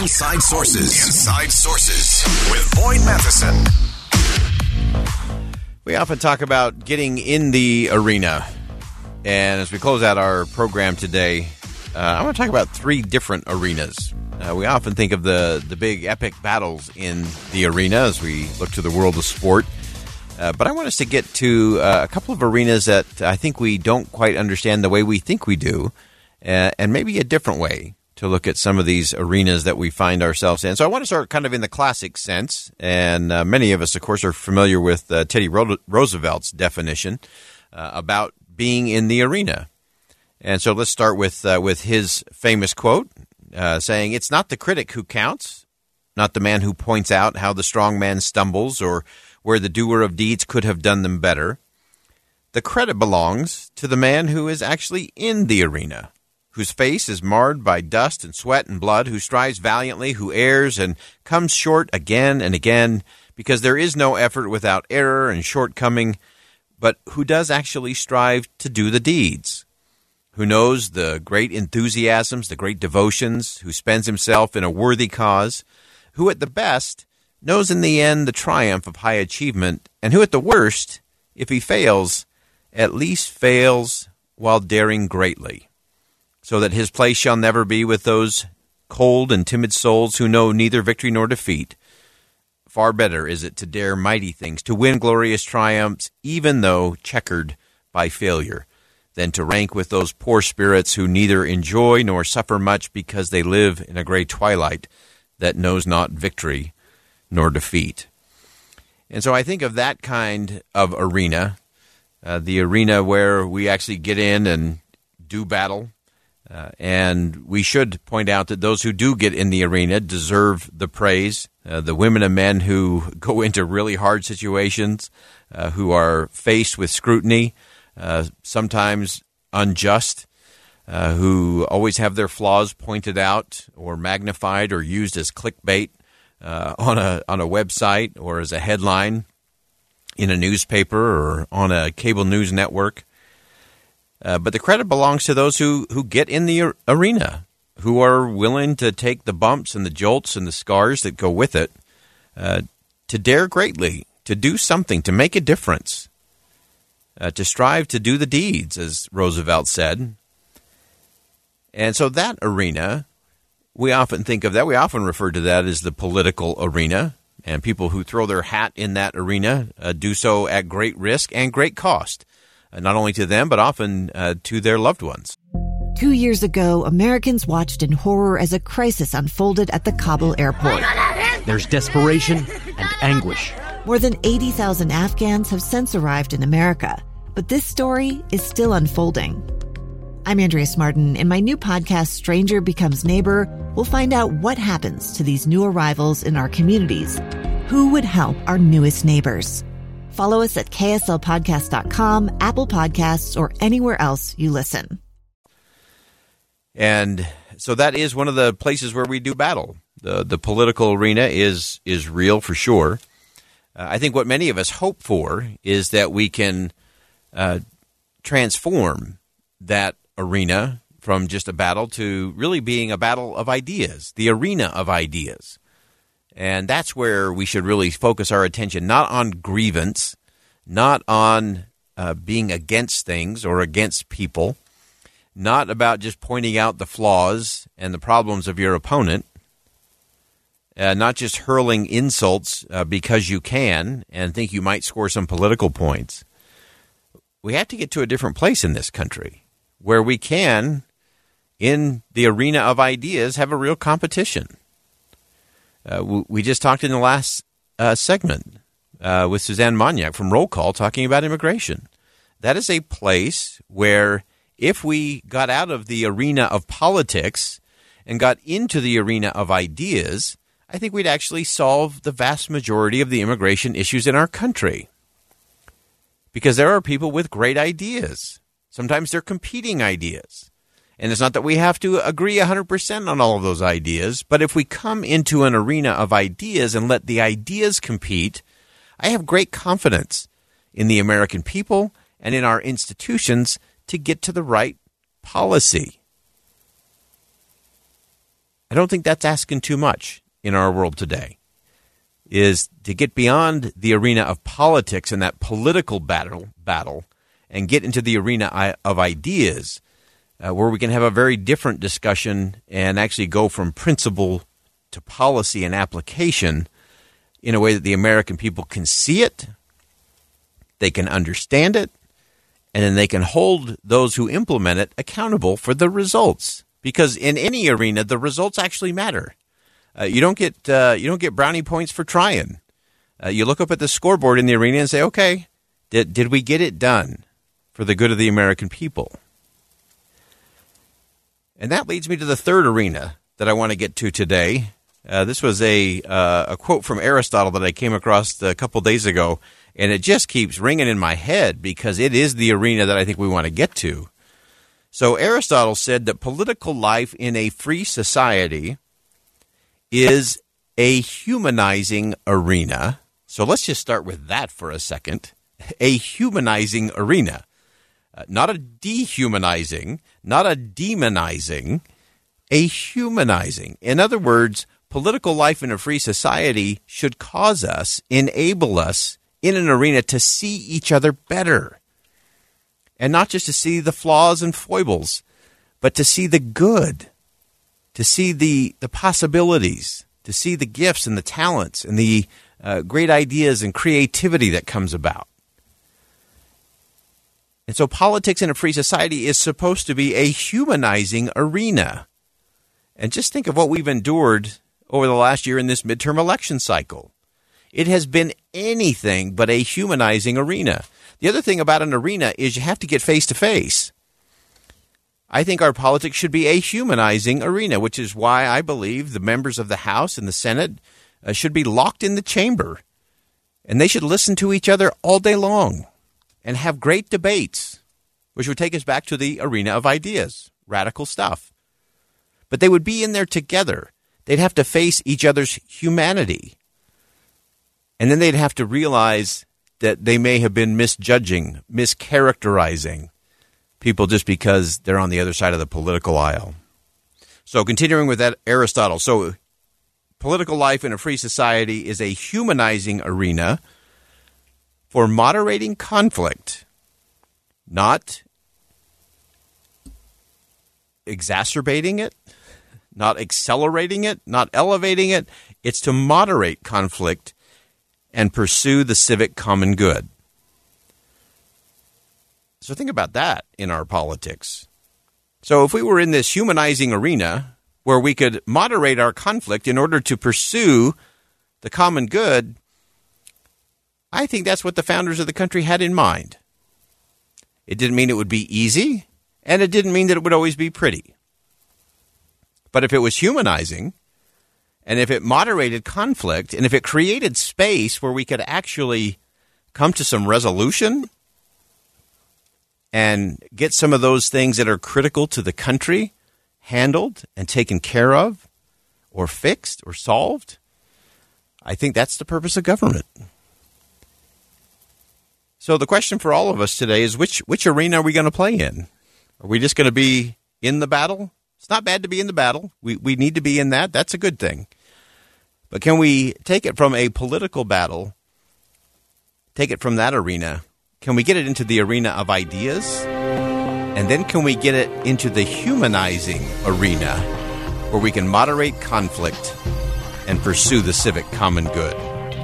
Inside Sources. Inside Sources with Boyd Matheson. We often talk about getting in the arena. And as we close out our program today, uh, I want to talk about three different arenas. Uh, we often think of the, the big epic battles in the arena as we look to the world of sport. Uh, but I want us to get to uh, a couple of arenas that I think we don't quite understand the way we think we do, uh, and maybe a different way to look at some of these arenas that we find ourselves in. So I want to start kind of in the classic sense, and uh, many of us, of course, are familiar with uh, Teddy Ro- Roosevelt's definition uh, about being in the arena. And so let's start with uh, with his famous quote, uh, saying, "It's not the critic who counts, not the man who points out how the strong man stumbles or where the doer of deeds could have done them better. The credit belongs to the man who is actually in the arena." Whose face is marred by dust and sweat and blood, who strives valiantly, who errs and comes short again and again, because there is no effort without error and shortcoming, but who does actually strive to do the deeds, who knows the great enthusiasms, the great devotions, who spends himself in a worthy cause, who at the best knows in the end the triumph of high achievement, and who at the worst, if he fails, at least fails while daring greatly so that his place shall never be with those cold and timid souls who know neither victory nor defeat. Far better is it to dare mighty things, to win glorious triumphs, even though checkered by failure, than to rank with those poor spirits who neither enjoy nor suffer much because they live in a gray twilight that knows not victory nor defeat. And so I think of that kind of arena, uh, the arena where we actually get in and do battle, uh, and we should point out that those who do get in the arena deserve the praise. Uh, the women and men who go into really hard situations, uh, who are faced with scrutiny, uh, sometimes unjust, uh, who always have their flaws pointed out or magnified or used as clickbait on a on a website or as a headline in a newspaper or on a cable news network. Uh, but the credit belongs to those who, who get in the arena, who are willing to take the bumps and the jolts and the scars that go with it, uh, to dare greatly, to do something, to make a difference, uh, to strive to do the deeds, as Roosevelt said. And so that arena, we often think of that, we often refer to that as the political arena. And people who throw their hat in that arena uh, do so at great risk and great cost. Uh, not only to them, but often uh, to their loved ones. Two years ago, Americans watched in horror as a crisis unfolded at the Kabul airport. There's desperation and anguish. More than 80,000 Afghans have since arrived in America, but this story is still unfolding. I'm Andrea Martin. In my new podcast, Stranger Becomes Neighbor, we'll find out what happens to these new arrivals in our communities. Who would help our newest neighbors? Follow us at kslpodcast.com, Apple Podcasts, or anywhere else you listen. And so that is one of the places where we do battle. The the political arena is is real for sure. Uh, I think what many of us hope for is that we can uh, transform that arena from just a battle to really being a battle of ideas, the arena of ideas. And that's where we should really focus our attention, not on grievance, not on uh, being against things or against people, not about just pointing out the flaws and the problems of your opponent, uh, not just hurling insults uh, because you can and think you might score some political points. We have to get to a different place in this country where we can, in the arena of ideas, have a real competition uh, we just talked in the last uh, segment uh, with Suzanne Monyak from Roll Call talking about immigration. That is a place where if we got out of the arena of politics and got into the arena of ideas, I think we'd actually solve the vast majority of the immigration issues in our country. Because there are people with great ideas. Sometimes they're competing ideas. And it's not that we have to agree 100% on all of those ideas, but if we come into an arena of ideas and let the ideas compete, I have great confidence in the American people and in our institutions to get to the right policy. I don't think that's asking too much in our world today. Is to get beyond the arena of politics and that political battle battle and get into the arena of ideas uh, where we can have a very different discussion and actually go from principle to policy and application in a way that the American people can see it, they can understand it, and then they can hold those who implement it accountable for the results. Because in any arena, the results actually matter. Uh, you don't get uh, you don't get brownie points for trying. Uh, you look up at the scoreboard in the arena and say, "Okay, did did we get it done for the good of the American people?" And that leads me to the third arena that I want to get to today. Uh, this was a uh, a quote from Aristotle that I came across a couple days ago, and it just keeps ringing in my head because it is the arena that I think we want to get to. So Aristotle said that political life in a free society is a humanizing arena. So let's just start with that for a second. A humanizing arena. Uh, not a dehumanizing, not a demonizing, a humanizing. In other words, political life in a free society should cause us, enable us in an arena to see each other better. And not just to see the flaws and foibles, but to see the good to see the, the possibilities, to see the gifts and the talents and the uh, great ideas and creativity that comes about. And so, politics in a free society is supposed to be a humanizing arena. And just think of what we've endured over the last year in this midterm election cycle. It has been anything but a humanizing arena. The other thing about an arena is you have to get face to face. I think our politics should be a humanizing arena, which is why I believe the members of the House and the Senate uh, should be locked in the chamber and they should listen to each other all day long and have great debates, which would take us back to the arena of ideas, radical stuff. But they would be in there together. They'd have to face each other's humanity. And then they'd have to realize that they may have been misjudging, mischaracterizing, people just because they're on the other side of the political aisle. So, continuing with that, Aristotle. So, political life in a free society is a humanizing arena for moderating conflict, not exacerbating it, not accelerating it, not elevating it. It's to moderate conflict and pursue the civic common good. So think about that in our politics. So if we were in this humanizing arena where we could moderate our conflict in order to pursue the common good, I think that's what the founders of the country had in mind. It didn't mean it would be easy, and it didn't mean that it would always be pretty. But if it was humanizing, and if it moderated conflict, and if it created space where we could actually come to some resolution and get some of those things that are critical to the country handled and taken care of or fixed or solved, I think that's the purpose of government. So the question for all of us today is which which arena are we going to play in? Are we just going to be in the battle? It's not bad to be in the battle. We we need to be in that. That's a good thing. But can we take it from a political battle? Take it from that arena can we get it into the arena of ideas? And then can we get it into the humanizing arena where we can moderate conflict and pursue the civic common good?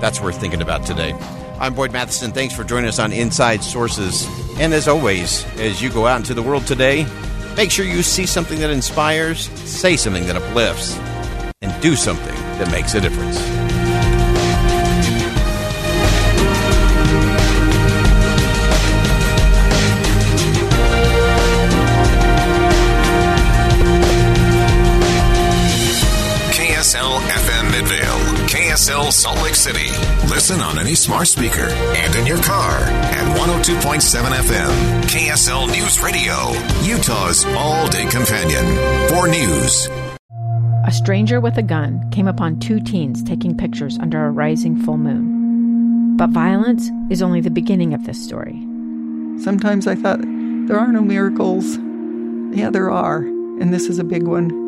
That's worth thinking about today. I'm Boyd Matheson. Thanks for joining us on Inside Sources. And as always, as you go out into the world today, make sure you see something that inspires, say something that uplifts, and do something that makes a difference. Midvale, KSL Salt Lake City. Listen on any smart speaker and in your car at 102.7 FM. KSL News Radio, Utah's all day companion for news. A stranger with a gun came upon two teens taking pictures under a rising full moon. But violence is only the beginning of this story. Sometimes I thought, there are no miracles. Yeah, there are, and this is a big one.